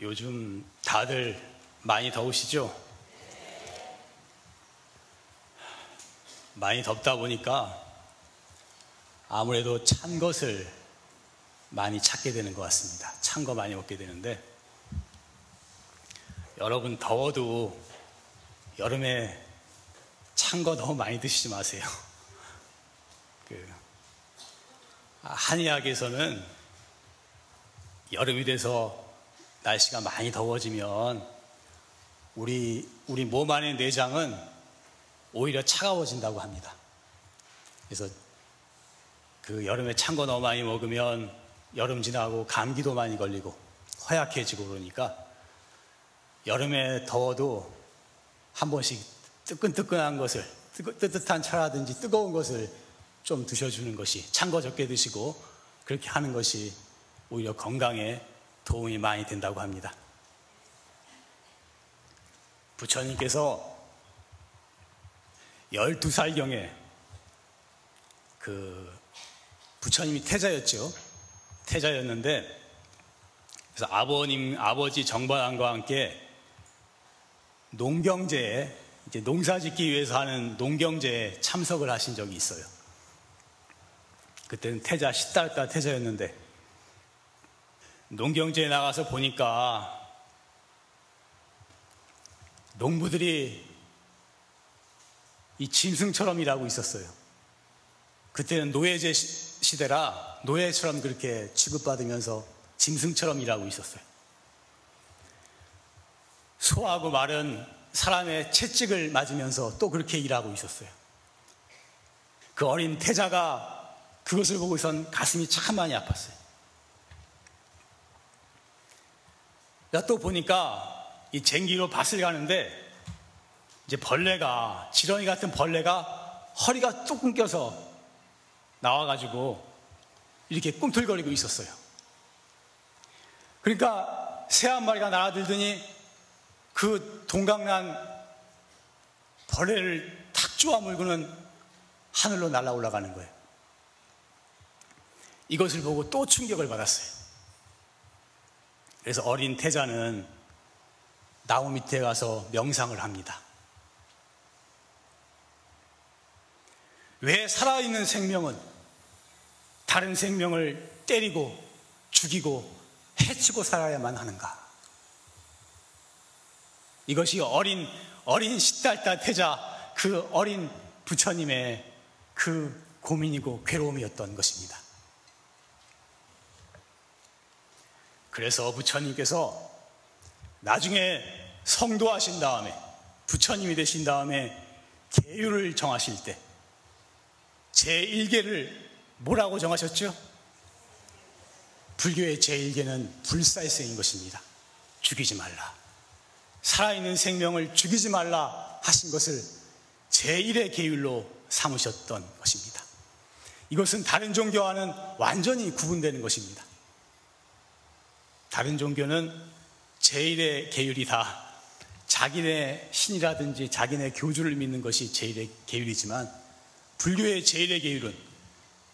요즘 다들 많이 더우시죠? 많이 덥다 보니까 아무래도 찬 것을 많이 찾게 되는 것 같습니다. 찬 거 많이 먹게 되는데 여러분 더워도 여름에 찬 거 너무 많이 드시지 마세요. 그 한의학에서는 여름이 돼서 날씨가 많이 더워지면 우리 우리 몸 안의 내장은 오히려 차가워진다고 합니다. 그래서 그 여름에 찬 거 너무 많이 먹으면 여름 지나고 감기도 많이 걸리고 허약해지고 그러니까 여름에 더워도 한 번씩 뜨끈뜨끈한 것을 뜨뜻한 차라든지 뜨거운 것을 좀 드셔주는 것이 찬 거 적게 드시고 그렇게 하는 것이 오히려 건강에 도움이 많이 된다고 합니다. 부처님께서 12살경에 그 부처님이 태자였죠. 태자였는데 그래서 아버님, 아버지 정반왕과 함께 농경제에 이제 농사 짓기 위해서 하는 농경제에 참석을 하신 적이 있어요. 그때는 태자, 10달까 태자였는데 농경지에 나가서 보니까 농부들이 이 짐승처럼 일하고 있었어요. 그때는 노예제 시대라 노예처럼 그렇게 취급받으면서 짐승처럼 일하고 있었어요. 소하고 말은 사람의 채찍을 맞으면서 또 그렇게 일하고 있었어요. 그 어린 태자가 그것을 보고선 가슴이 참 많이 아팠어요. 또 보니까 이 쟁기로 밭을 가는데 이제 벌레가 지렁이 같은 벌레가 허리가 뚝 끊겨서 나와가지고 이렇게 꿈틀거리고 있었어요. 그러니까 새 한 마리가 날아들더니 그 동강난 벌레를 탁 쪼아 물고는 하늘로 날아 올라가는 거예요. 이것을 보고 또 충격을 받았어요. 그래서 어린 태자는 나무 밑에 가서 명상을 합니다. 왜 살아있는 생명은 다른 생명을 때리고 죽이고 해치고 살아야만 하는가? 이것이 어린, 어린 십달달 태자, 그 어린 부처님의 그 고민이고 괴로움이었던 것입니다. 그래서 부처님께서 나중에 성도하신 다음에 부처님이 되신 다음에 계율을 정하실 때 제1계를 뭐라고 정하셨죠? 불교의 제1계는 불살생인 것입니다. 죽이지 말라. 살아있는 생명을 죽이지 말라 하신 것을 제1의 계율로 삼으셨던 것입니다. 이것은 다른 종교와는 완전히 구분되는 것입니다. 다른 종교는 제1의 계율이 다 자기네 신이라든지 자기네 교주를 믿는 것이 제1의 계율이지만 불교의 제1의 계율은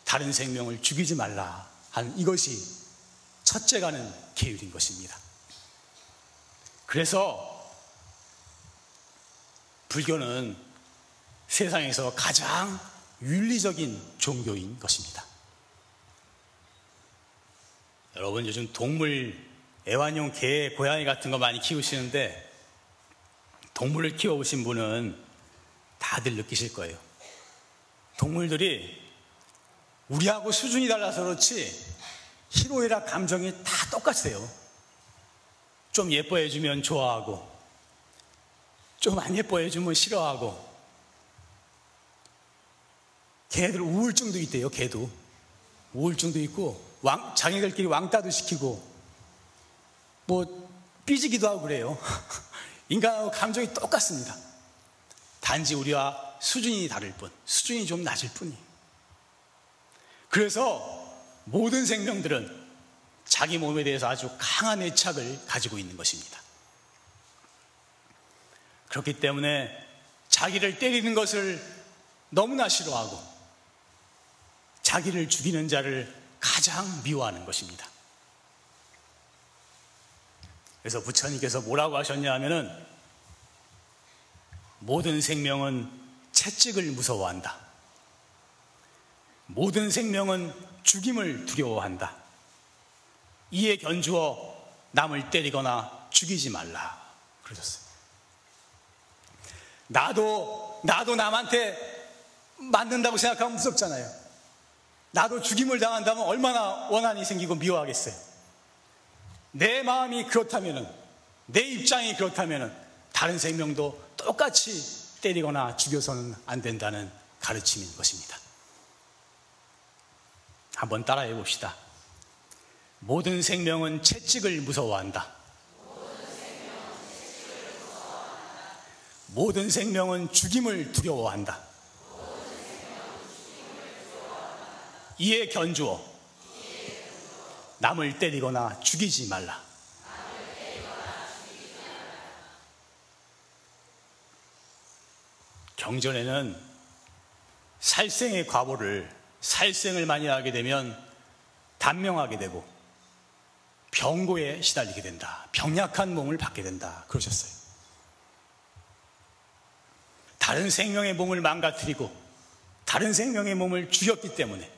다른 생명을 죽이지 말라 하는 이것이 첫째 가는 계율인 것입니다. 그래서 불교는 세상에서 가장 윤리적인 종교인 것입니다. 여러분 요즘 동물 애완용 개, 고양이 같은 거 많이 키우시는데 동물을 키워보신 분은 다들 느끼실 거예요. 동물들이 우리하고 수준이 달라서 그렇지 희로애락 감정이 다 똑같아요. 좀 예뻐해주면 좋아하고 좀 안 예뻐해주면 싫어하고 개들 우울증도 있대요. 개도 우울증도 있고 왕, 자기들끼리 왕따도 시키고 뭐 삐지기도 하고 그래요. 인간하고 감정이 똑같습니다. 단지 우리와 수준이 다를 뿐, 수준이 좀 낮을 뿐이에요. 그래서 모든 생명들은 자기 몸에 대해서 아주 강한 애착을 가지고 있는 것입니다. 그렇기 때문에 자기를 때리는 것을 너무나 싫어하고 자기를 죽이는 자를 가장 미워하는 것입니다. 그래서 부처님께서 뭐라고 하셨냐 하면은 모든 생명은 채찍을 무서워한다. 모든 생명은 죽임을 두려워한다. 이에 견주어 남을 때리거나 죽이지 말라. 그러셨어요. 나도, 나도 남한테 맞는다고 생각하면 무섭잖아요. 나도 죽임을 당한다면 얼마나 원한이 생기고 미워하겠어요. 내 마음이 그렇다면은, 내 입장이 그렇다면은, 다른 생명도 똑같이 때리거나 죽여서는 안 된다는 가르침인 것입니다. 한번 따라해 봅시다. 모든 생명은 채찍을 무서워한다. 모든 생명은 죽임을 두려워한다. 이에 견주어 남을 때리거나 죽이지 말라. 경전에는 살생의 과보를 살생을 많이 하게 되면 단명하게 되고 병고에 시달리게 된다. 병약한 몸을 받게 된다. 그러셨어요. 다른 생명의 몸을 망가뜨리고 다른 생명의 몸을 죽였기 때문에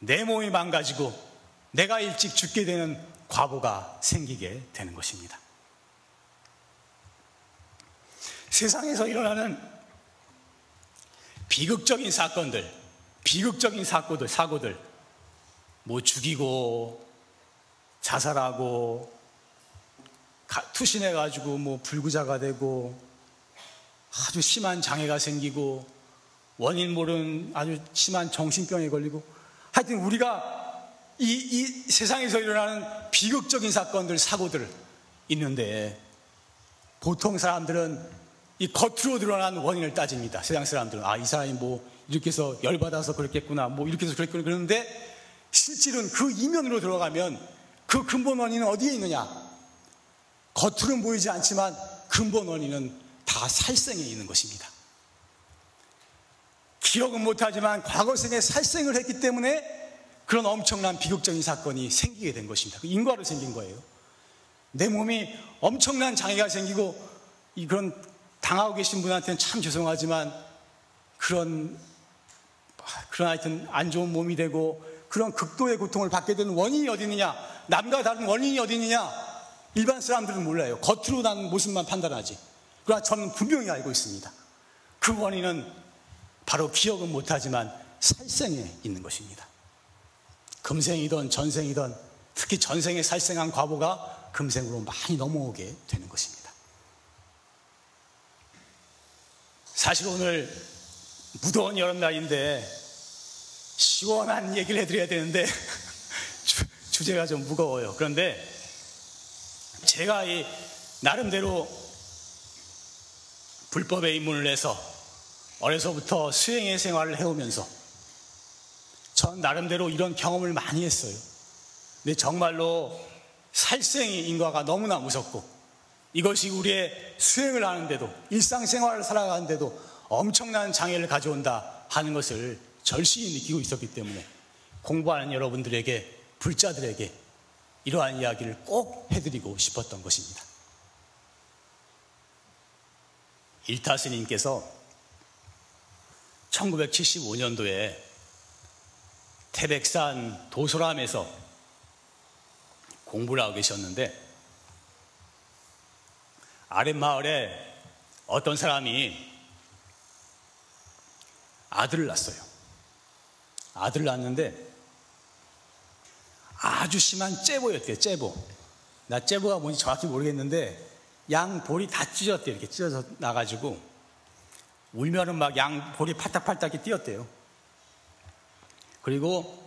내 몸이 망가지고 내가 일찍 죽게 되는 과보가 생기게 되는 것입니다. 세상에서 일어나는 비극적인 사건들, 비극적인 사고들, 사고들, 뭐 죽이고, 자살하고, 투신해가지고 뭐 불구자가 되고, 아주 심한 장애가 생기고, 원인 모르는 아주 심한 정신병에 걸리고, 하여튼 우리가 이, 이 세상에서 일어나는 비극적인 사건들, 사고들 있는데, 보통 사람들은 이 겉으로 드러난 원인을 따집니다. 세상 사람들은. 아, 이 사람이 뭐, 이렇게 해서 열받아서 그랬겠구나. 뭐, 이렇게 해서 그랬구나. 그러는데, 실질은 그 이면으로 들어가면 그 근본 원인은 어디에 있느냐? 겉으로는 보이지 않지만 근본 원인은 다 살생에 있는 것입니다. 기억은 못하지만 과거 생에 살생을 했기 때문에 그런 엄청난 비극적인 사건이 생기게 된 것입니다. 그 인과로 생긴 거예요. 내 몸이 엄청난 장애가 생기고 이 그런 당하고 계신 분한테는 참 죄송하지만 그런 그런 하여튼 안 좋은 몸이 되고 그런 극도의 고통을 받게 되는 원인이 어디 있느냐? 남과 다른 원인이 어디 있느냐? 일반 사람들은 몰라요. 겉으로 난 모습만 판단하지. 그러나 저는 분명히 알고 있습니다. 그 원인은 바로 기억은 못하지만 살생에 있는 것입니다. 금생이든 전생이든 특히 전생에 살생한 과보가 금생으로 많이 넘어오게 되는 것입니다. 사실 오늘 무더운 여름날인데 시원한 얘기를 해드려야 되는데 주, 제가좀 무거워요. 그런데 제가 이 나름대로 불법에 입문을 해서 어려서부터 수행의 생활을 해오면서 전 나름대로 이런 경험을 많이 했어요. 근데 정말로 살생의 인과가 너무나 무섭고 이것이 우리의 수행을 하는데도 일상생활을 살아가는데도 엄청난 장애를 가져온다 하는 것을 절실히 느끼고 있었기 때문에 공부하는 여러분들에게 불자들에게 이러한 이야기를 꼭 해드리고 싶었던 것입니다. 일타 스님께서 1975년도에 태백산 도소람에서 공부를 하고 계셨는데 아랫마을에 어떤 사람이 아들을 낳았어요. 아들을 낳았는데 아주 심한 째보였대요, 째보. 나 째보가 뭔지 정확히 모르겠는데 양 볼이 다 찢어졌대요. 이렇게 찢어져 나가지고 울면은 막 양 볼이 팔딱팔딱 뛰었대요. 그리고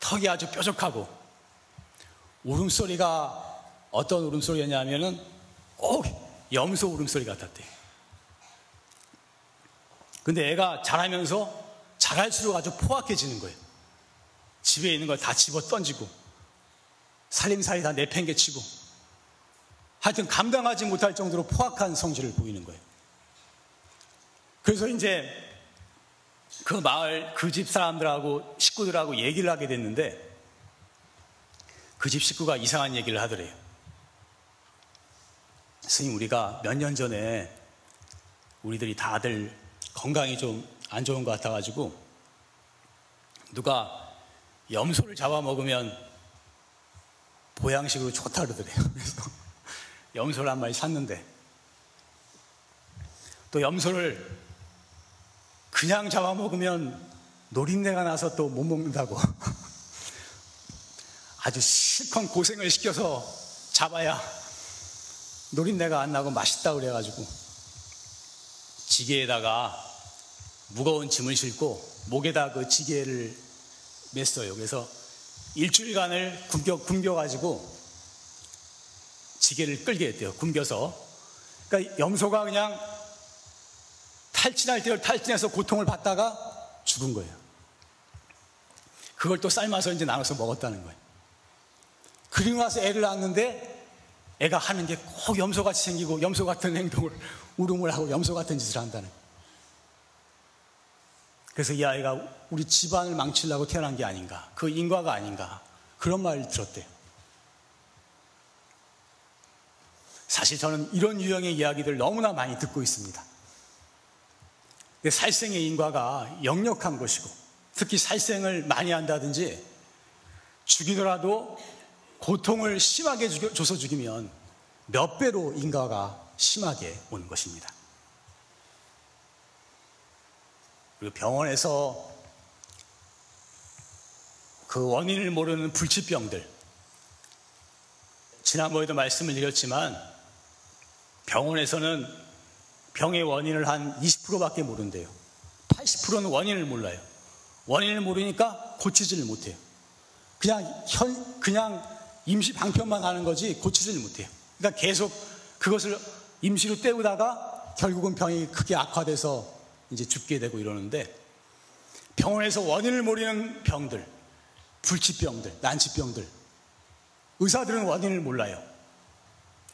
턱이 아주 뾰족하고 울음소리가 어떤 울음소리였냐면은 꼭 염소 울음소리 같았대요. 근데 애가 자라면서 자랄수록 아주 포악해지는 거예요. 집에 있는 걸 다 집어 던지고 살림살이 다 내팽개치고 하여튼 감당하지 못할 정도로 포악한 성질을 보이는 거예요. 그래서 이제 그 마을 그 집 사람들하고 식구들하고 얘기를 하게 됐는데 그 집 식구가 이상한 얘기를 하더래요. 스님 우리가 몇 년 전에 우리들이 다들 건강이 좀 안 좋은 것 같아가지고 누가 염소를 잡아먹으면 보양식으로 좋다 그러더래요. 그래서 염소를 한 마리 샀는데 또 염소를 그냥 잡아먹으면 노린내가 나서 또 못 먹는다고 아주 실컷 고생을 시켜서 잡아야 노린내가 안 나고 맛있다 그래가지고 지게에다가 무거운 짐을 싣고 목에다 그 지게를 맸어요. 그래서 일주일간을 굶겨, 굶겨가지고 지게를 끌게 했대요. 굶겨서. 그러니까 염소가 그냥 탈진할 때를 탈진해서 고통을 받다가 죽은 거예요. 그걸 또 삶아서 이제 나눠서 먹었다는 거예요. 그리고 나서 애를 낳았는데 애가 하는 게 꼭 염소같이 생기고 염소 같은 행동을 울음을 하고 염소 같은 짓을 한다는. 그래서 이 아이가 우리 집안을 망치려고 태어난 게 아닌가. 그 인과가 아닌가. 그런 말을 들었대요. 사실 저는 이런 유형의 이야기들 너무나 많이 듣고 있습니다. 살생의 인과가 역력한 것이고 특히 살생을 많이 한다든지 죽이더라도 고통을 심하게 줘서 죽이면 몇 배로 인과가 심하게 오는 것입니다. 그리고 병원에서 그 원인을 모르는 불치병들 지난번에도 말씀을 드렸지만 병원에서는 병의 원인을 한 20%밖에 모른대요. 80%는 원인을 몰라요. 원인을 모르니까 고치지를 못해요. 그냥 현 그냥 임시 방편만 하는 거지 고치지를 못해요. 그러니까 계속 그것을 임시로 때우다가 결국은 병이 크게 악화돼서 이제 죽게 되고 이러는데 병원에서 원인을 모르는 병들, 불치병들, 난치병들, 의사들은 원인을 몰라요.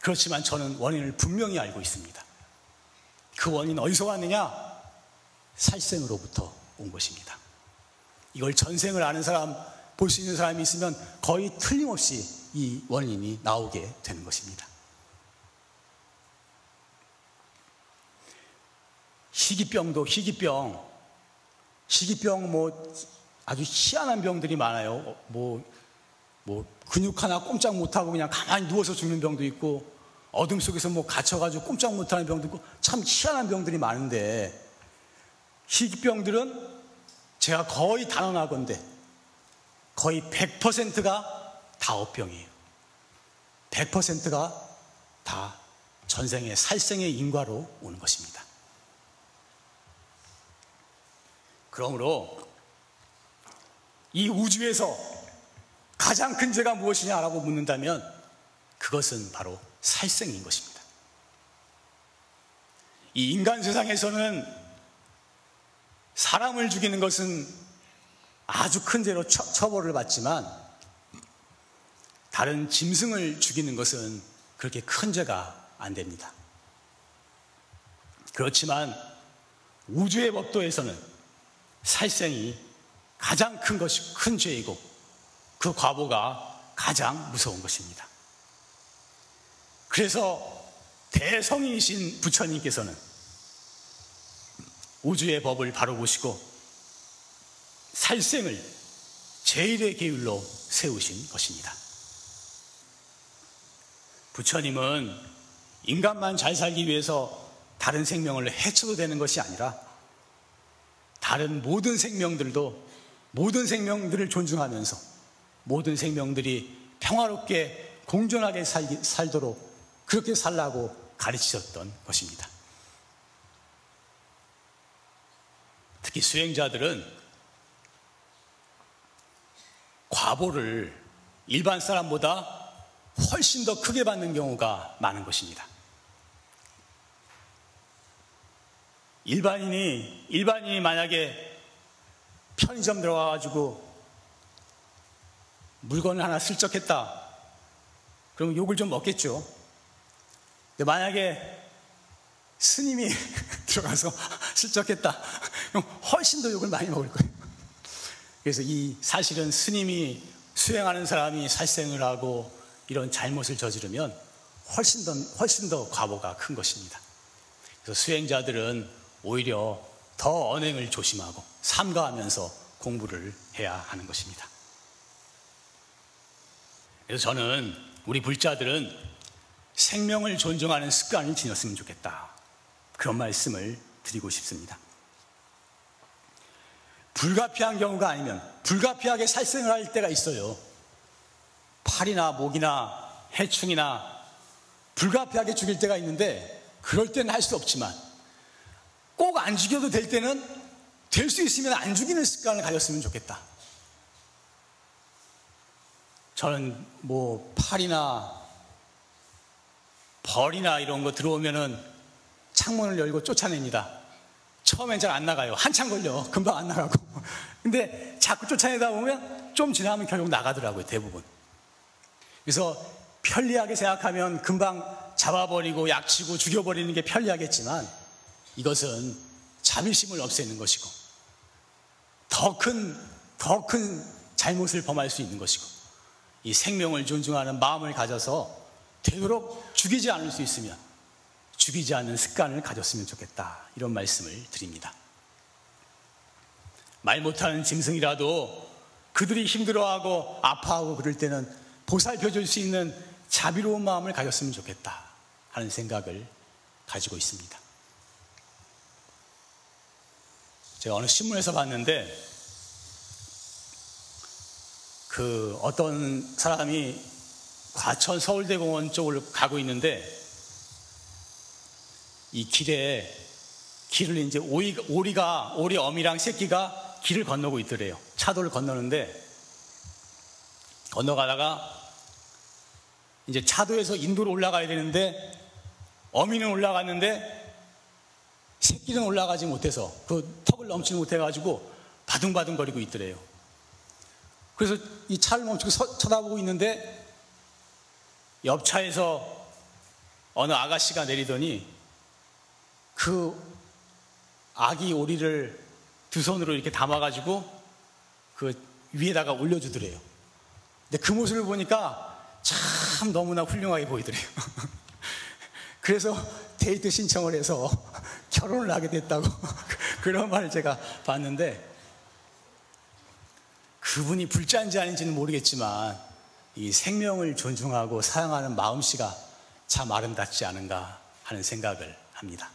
그렇지만 저는 원인을 분명히 알고 있습니다. 그 원인 어디서 왔느냐? 살생으로부터 온 것입니다. 이걸 전생을 아는 사람, 볼 수 있는 사람이 있으면 거의 틀림없이 이 원인이 나오게 되는 것입니다. 희귀병도 희귀병, 희귀병 뭐 아주 희한한 병들이 많아요. 뭐, 뭐 근육 하나 꼼짝 못하고 그냥 가만히 누워서 죽는 병도 있고 어둠 속에서 뭐 갇혀가지고 꼼짝 못하는 병도 있고 참 희한한 병들이 많은데 희귀병들은 제가 거의 단언하건데 거의 100%가 다 업병이에요. 100%가 다 전생의 살생의 인과로 오는 것입니다. 그러므로 이 우주에서 가장 큰 죄가 무엇이냐라고 묻는다면 그것은 바로 살생인 것입니다. 이 인간 세상에서는 사람을 죽이는 것은 아주 큰 죄로 처, 벌을 받지만 다른 짐승을 죽이는 것은 그렇게 큰 죄가 안 됩니다. 그렇지만 우주의 법도에서는 살생이 가장 큰 것이 큰 죄이고 그 과보가 가장 무서운 것입니다. 그래서 대성인이신 부처님께서는 우주의 법을 바로 보시고 살생을 제일의 계율로 세우신 것입니다. 부처님은 인간만 잘 살기 위해서 다른 생명을 해쳐도 되는 것이 아니라 다른 모든 생명들도 모든 생명들을 존중하면서 모든 생명들이 평화롭게 공존하게 살기, 살도록 그렇게 살라고 가르치셨던 것입니다. 특히 수행자들은 과보를 일반 사람보다 훨씬 더 크게 받는 경우가 많은 것입니다. 일반인이, 일반인이 만약에 편의점 들어가가지고 물건을 하나 슬쩍 했다. 그럼 욕을 좀 먹겠죠. 근데 만약에 스님이 들어가서 슬쩍 했다. 그럼 훨씬 더 욕을 많이 먹을 거예요. 그래서 이 사실은 스님이 수행하는 사람이 살생을 하고 이런 잘못을 저지르면 훨씬 더, 훨씬 더 과보가 큰 것입니다. 그래서 수행자들은 오히려 더 언행을 조심하고 삼가하면서 공부를 해야 하는 것입니다. 그래서 저는 우리 불자들은 생명을 존중하는 습관을 지녔으면 좋겠다. 그런 말씀을 드리고 싶습니다. 불가피한 경우가 아니면 불가피하게 살생을 할 때가 있어요. 팔이나 목이나 해충이나 불가피하게 죽일 때가 있는데 그럴 때는 할 수 없지만 꼭 안 죽여도 될 때는 될 수 있으면 안 죽이는 습관을 가졌으면 좋겠다. 저는 뭐 팔이나 벌이나 이런 거 들어오면은 창문을 열고 쫓아냅니다. 처음엔 잘 안 나가요. 한참 걸려. 금방 안 나가고. 근데 자꾸 쫓아내다 보면 좀 지나면 결국 나가더라고요. 대부분. 그래서 편리하게 생각하면 금방 잡아버리고 약치고 죽여버리는 게 편리하겠지만 이것은 자비심을 없애는 것이고 더 큰, 더 큰 잘못을 범할 수 있는 것이고 이 생명을 존중하는 마음을 가져서 되도록 죽이지 않을 수 있으면 죽이지 않는 습관을 가졌으면 좋겠다. 이런 말씀을 드립니다. 말 못하는 짐승이라도 그들이 힘들어하고 아파하고 그럴 때는 보살펴 줄 수 있는 자비로운 마음을 가졌으면 좋겠다. 하는 생각을 가지고 있습니다. 제가 어느 신문에서 봤는데 그 어떤 사람이 과천 서울대공원 쪽으로 가고 있는데 이 길에 길을 이제 오이, 오리가 오리 어미랑 새끼가 길을 건너고 있더래요. 차도를 건너는데 건너가다가 이제 차도에서 인도로 올라가야 되는데 어미는 올라갔는데 새끼는 올라가지 못해서 그 턱을 넘지 못해가지고 바둥바둥거리고 있더래요. 그래서 이 차를 멈추고 서, 쳐다보고 있는데 옆 차에서 어느 아가씨가 내리더니 그 아기 오리를 두 손으로 이렇게 담아가지고 그 위에다가 올려주더래요. 근데 그 모습을 보니까 참 너무나 훌륭하게 보이더래요. 그래서 데이트 신청을 해서 결혼을 하게 됐다고 그런 말을 제가 봤는데 그분이 불자인지 아닌지는 모르겠지만 이 생명을 존중하고 사랑하는 마음씨가 참 아름답지 않은가 하는 생각을 합니다.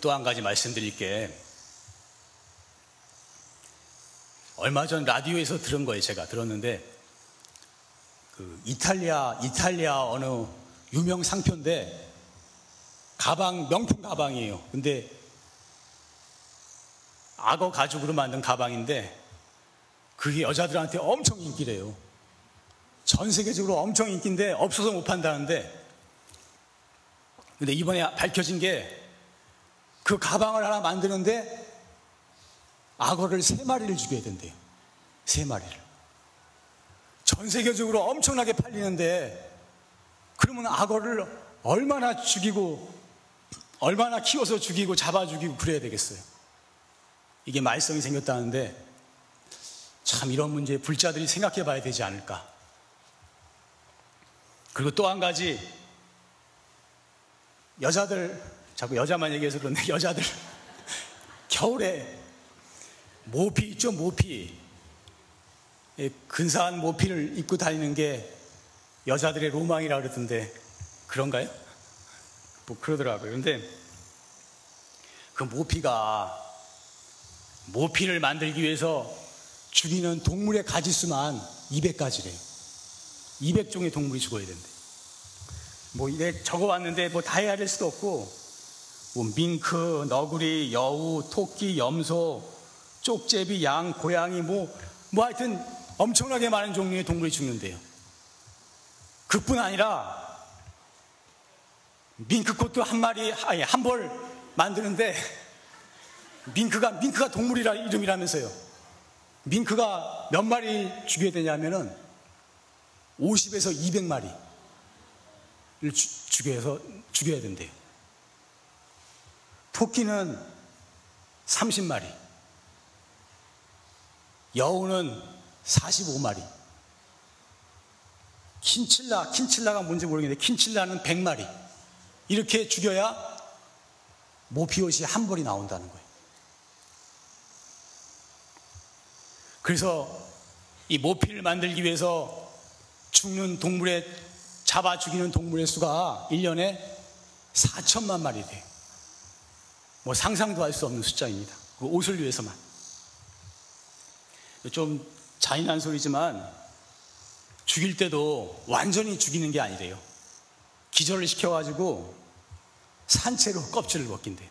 또 한 가지 말씀드릴 게 얼마 전 라디오에서 들은 거예요. 제가 들었는데 그 이탈리아 이탈리아 어느 유명 상표인데 가방 명품 가방이에요. 근데 악어 가죽으로 만든 가방인데 그게 여자들한테 엄청 인기래요. 전 세계적으로 엄청 인기인데 없어서 못 판다는데 근데 이번에 밝혀진 게 그 가방을 하나 만드는데 악어를 세 마리를 죽여야 된대요. 세 마리를. 전 세계적으로 엄청나게 팔리는데 그러면 악어를 얼마나 죽이고 얼마나 키워서 죽이고 잡아 죽이고 그래야 되겠어요. 이게 말썽이 생겼다는데 참 이런 문제 불자들이 생각해 봐야 되지 않을까. 그리고 또 한 가지 여자들 자꾸 여자만 얘기해서 그런데 여자들 겨울에 모피 있죠 모피 근사한 모피를 입고 다니는 게 여자들의 로망이라 그러던데 그런가요? 뭐 그러더라고요. 근데 그 모피가 모피를 만들기 위해서 죽이는 동물의 가지수만 200가지래요. 200종의 동물이 죽어야 된대. 뭐 이래 적어왔는데 뭐다될 수도 없고 뭐 밍크, 너구리, 여우, 토끼, 염소, 쪽제비, 양, 고양이 뭐, 뭐 하여튼 엄청나게 많은 종류의 동물이 죽는데요. 그뿐 아니라 밍크꽃도 한 마리, 아니, 한 벌 만드는데 밍크가, 밍크가 동물이라 이름이라면서요. 밍크가 몇 마리 죽여야 되냐면은 50에서 200마리를 죽여서 죽여야 된대요. 토끼는 30마리. 여우는 45마리. 킨칠라, 킨칠라가 뭔지 모르겠는데 킨칠라는 100마리. 이렇게 죽여야 모피옷이 한 벌이 나온다는 거예요. 그래서 이 모피를 만들기 위해서 죽는 동물의 잡아 죽이는 동물의 수가 1년에 4천만 마리 돼요. 뭐 상상도 할 수 없는 숫자입니다. 그 옷을 위해서만. 좀 잔인한 소리지만 죽일 때도 완전히 죽이는 게 아니래요. 기절을 시켜가지고 산채로 껍질을 벗긴대요.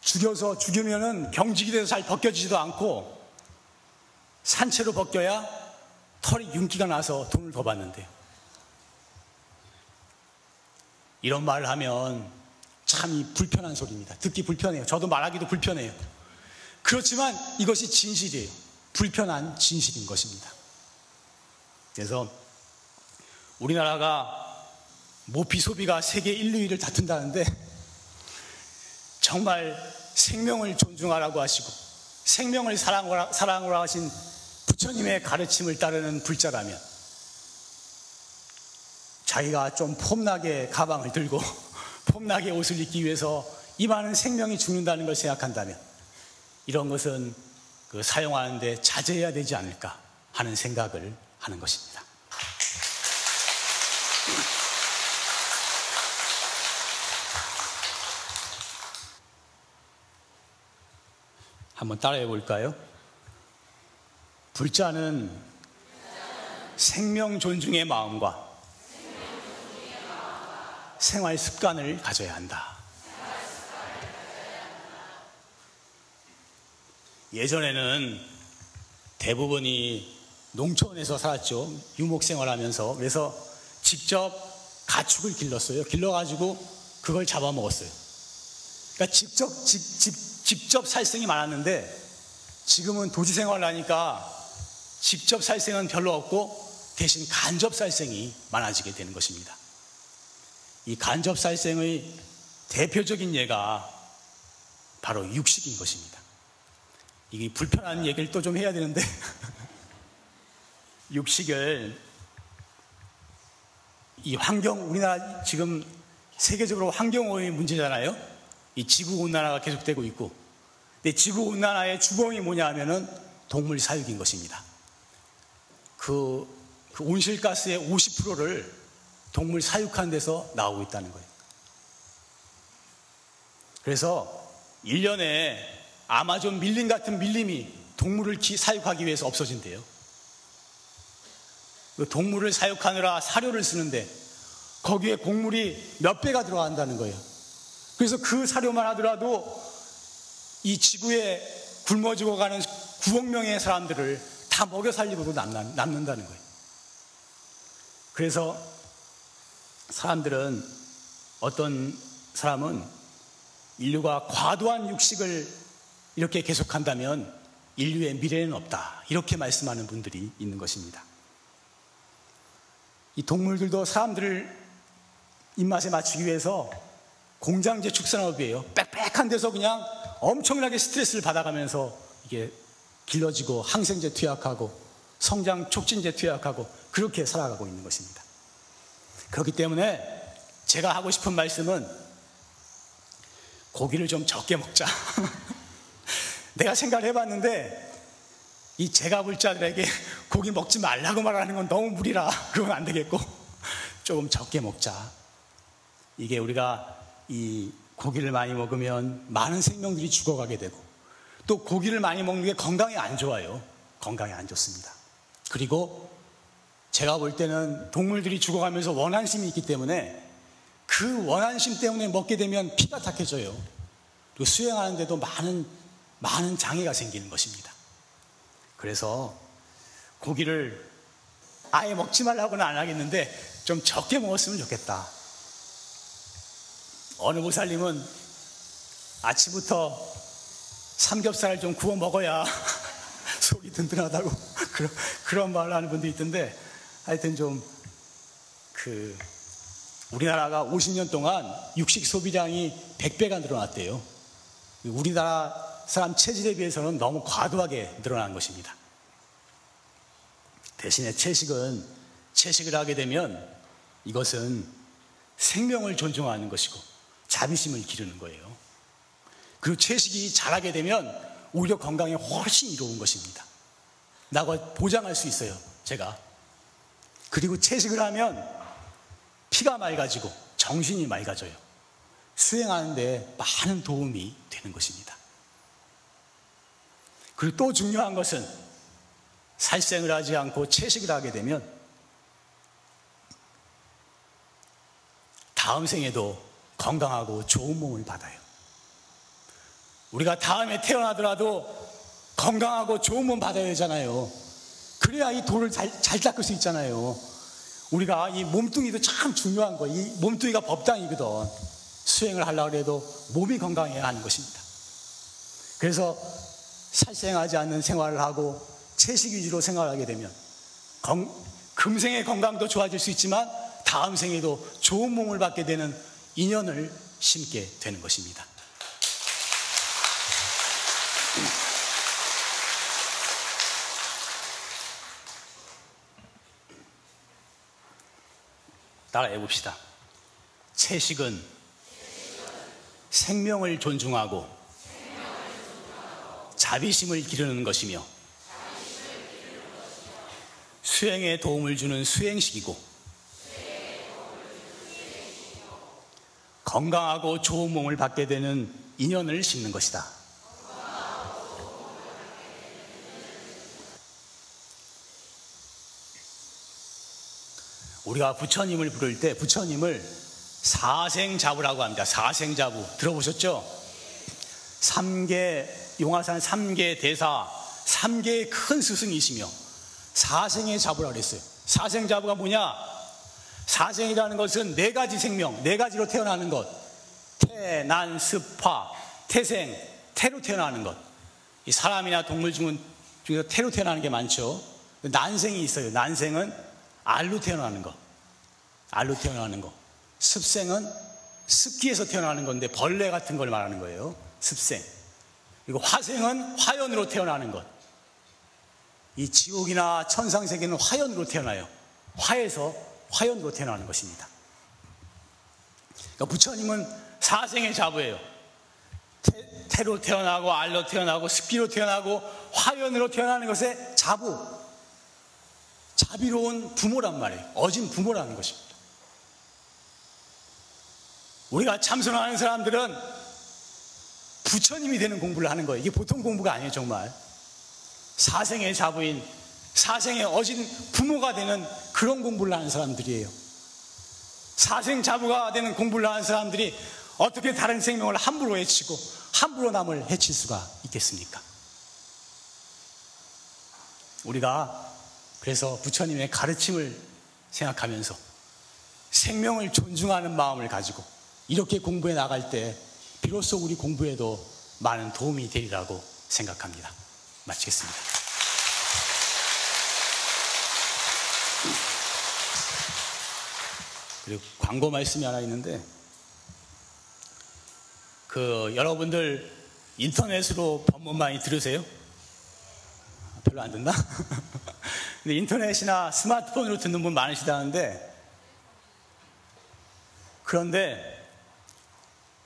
죽여서 죽이면은 경직이 돼서 잘 벗겨지지도 않고 산채로 벗겨야 털이 윤기가 나서 돈을 더 받는데요. 이런 말을 하면 참 불편한 소리입니다. 듣기 불편해요. 저도 말하기도 불편해요. 그렇지만 이것이 진실이에요. 불편한 진실인 것입니다. 그래서 우리나라가 모피 소비가 세계 1, 2위를 다툰다는데 정말 생명을 존중하라고 하시고 생명을 사랑하라 하신 부처님의 가르침을 따르는 불자라면 자기가 좀 폼나게 가방을 들고 폼나게 옷을 입기 위해서 이 많은 생명이 죽는다는 걸 생각한다면 이런 것은 그 사용하는데 자제해야 되지 않을까 하는 생각을 하는 것입니다. 한번 따라해 볼까요? 불자는 생명 존중의 마음과 생활 습관을 가져야 한다. 예전에는 대부분이 농촌에서 살았죠. 유목 생활하면서. 그래서 직접 가축을 길렀어요. 길러가지고 그걸 잡아먹었어요. 그러니까 직접, 직, 직, 직접 살생이 많았는데 지금은 도시 생활을 하니까 직접 살생은 별로 없고 대신 간접 살생이 많아지게 되는 것입니다. 이 간접 살생의 대표적인 예가 바로 육식인 것입니다. 이게 불편한 얘기를 또 좀 해야 되는데 육식을 이 환경 우리나라 지금 세계적으로 환경 오염이 문제잖아요. 이 지구 온난화가 계속되고 있고, 근데 지구 온난화의 주범이 뭐냐 하면은 동물 사육인 것입니다. 그, 그 온실가스의 50%를 동물 사육한 데서 나오고 있다는 거예요. 그래서 1년에 아마존 밀림 같은 밀림이 동물을 사육하기 위해서 없어진대요. 그 동물을 사육하느라 사료를 쓰는데 거기에 곡물이 몇 배가 들어간다는 거예요. 그래서 그 사료만 하더라도 이 지구에 굶어 죽어가는 9억 명의 사람들을 다 먹여 살리고도 남는다는 거예요. 그래서 사람들은 어떤 사람은 인류가 과도한 육식을 이렇게 계속한다면 인류의 미래는 없다. 이렇게 말씀하는 분들이 있는 것입니다. 이 동물들도 사람들을 입맛에 맞추기 위해서 공장제 축산업이에요. 빽빽한 데서 그냥 엄청나게 스트레스를 받아가면서 이게 길러지고 항생제 투약하고 성장 촉진제 투약하고 그렇게 살아가고 있는 것입니다. 그렇기 때문에 제가 하고 싶은 말씀은 고기를 좀 적게 먹자. 내가 생각을 해봤는데 이 제가 불자들에게 고기 먹지 말라고 말하는 건 너무 무리라. 그건 안 되겠고 조금 적게 먹자. 이게 우리가 이 고기를 많이 먹으면 많은 생명들이 죽어가게 되고 또 고기를 많이 먹는 게 건강에 안 좋아요. 건강에 안 좋습니다. 그리고 제가 볼 때는 동물들이 죽어가면서 원한심이 있기 때문에 그 원한심 때문에 먹게 되면 피가 탁해져요. 그리고 수행하는데도 많은, 많은 장애가 생기는 것입니다. 그래서 고기를 아예 먹지 말라고는 안 하겠는데 좀 적게 먹었으면 좋겠다. 어느 보살님은 아침부터 삼겹살을 좀 구워 먹어야 속이 든든하다고 그런, 그런 말을 하는 분도 있던데 하여튼 좀 그 우리나라가 50년 동안 육식 소비량이 100배가 늘어났대요. 우리나라 사람 체질에 비해서는 너무 과도하게 늘어난 것입니다. 대신에 채식은 채식을 하게 되면 이것은 생명을 존중하는 것이고 자비심을 기르는 거예요. 그리고 채식이 잘하게 되면 오히려 건강에 훨씬 이로운 것입니다. 나고 보장할 수 있어요. 제가. 그리고 채식을 하면 피가 맑아지고 정신이 맑아져요. 수행하는데 많은 도움이 되는 것입니다. 그리고 또 중요한 것은 살생을 하지 않고 채식을 하게 되면 다음 생에도 건강하고 좋은 몸을 받아요. 우리가 다음에 태어나더라도 건강하고 좋은 몸 받아야 되잖아요. 그래야 이 돌을 잘, 잘 닦을 수 있잖아요. 우리가 이 몸뚱이도 참 중요한 거. 이 몸뚱이가 법당이거든. 수행을 하려고 해도 몸이 건강해야 하는 것입니다. 그래서 살생하지 않는 생활을 하고 채식 위주로 생활하게 되면 건, 금생의 건강도 좋아질 수 있지만 다음 생에도 좋은 몸을 받게 되는 인연을 심게 되는 것입니다. 따라해 봅시다. 채식은 생명을 존중하고 자비심을 기르는 것이며 수행에 도움을 주는 수행식이고 건강하고 좋은 몸을 받게 되는 인연을 심는 것이다. 우리가 부처님을 부를 때 부처님을 사생자부라고 합니다. 사생자부. 들어보셨죠? 삼계, 용화산 삼계 대사, 삼계의 큰 스승이시며 사생의 자부라고 그랬어요. 사생자부가 뭐냐? 사생이라는 것은 네 가지 생명, 네 가지로 태어나는 것. 태, 난, 습화, 태생, 태로 태어나는 것. 이 사람이나 동물 중에서 태로 태어나는 게 많죠. 난생이 있어요. 난생은 알로 태어나는 거. 알로 태어나는 거. 습생은 습기에서 태어나는 건데 벌레 같은 걸 말하는 거예요. 습생. 그리고 화생은 화연으로 태어나는 것. 이 지옥이나 천상 세계는 화연으로 태어나요. 화에서 화연으로 태어나는 것입니다. 그러니까 부처님은 사생의 자부예요. 태, 로 태어나고 알로 태어나고 습기로 태어나고 화연으로 태어나는 것에 자부. 자비로운 부모란 말이에요. 어진 부모라는 것입니다. 우리가 참선하는 사람들은 부처님이 되는 공부를 하는 거예요. 이게 보통 공부가 아니에요, 정말. 사생의 자부인, 사생의 어진 부모가 되는 그런 공부를 하는 사람들이에요. 사생 자부가 되는 공부를 하는 사람들이 어떻게 다른 생명을 함부로 해치고 함부로 남을 해칠 수가 있겠습니까? 우리가 그래서 부처님의 가르침을 생각하면서 생명을 존중하는 마음을 가지고 이렇게 공부해 나갈 때 비로소 우리 공부에도 많은 도움이 되리라고 생각합니다. 마치겠습니다. 그리고 광고 말씀이 하나 있는데 그 여러분들 인터넷으로 법문 많이 들으세요? 별로 안 듣나? 근데 인터넷이나 스마트폰으로 듣는 분 많으시다는데 그런데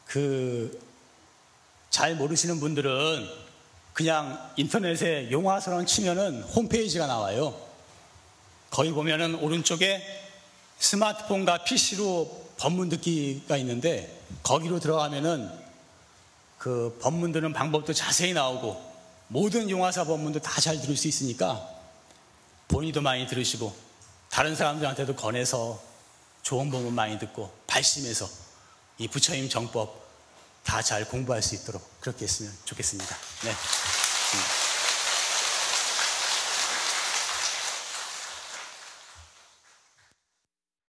그 잘 모르시는 분들은 그냥 인터넷에 용화선언 치면은 홈페이지가 나와요. 거기 보면은 오른쪽에 스마트폰과 PC로 법문 듣기가 있는데 거기로 들어가면은 그 법문 드는 방법도 자세히 나오고 모든 용화사 법문도 다 잘 들을 수 있으니까 본인도 많이 들으시고 다른 사람들한테도 권해서 좋은 법문 많이 듣고 발심해서 이 부처님 정법 다 잘 공부할 수 있도록 그렇게 했으면 좋겠습니다. 네.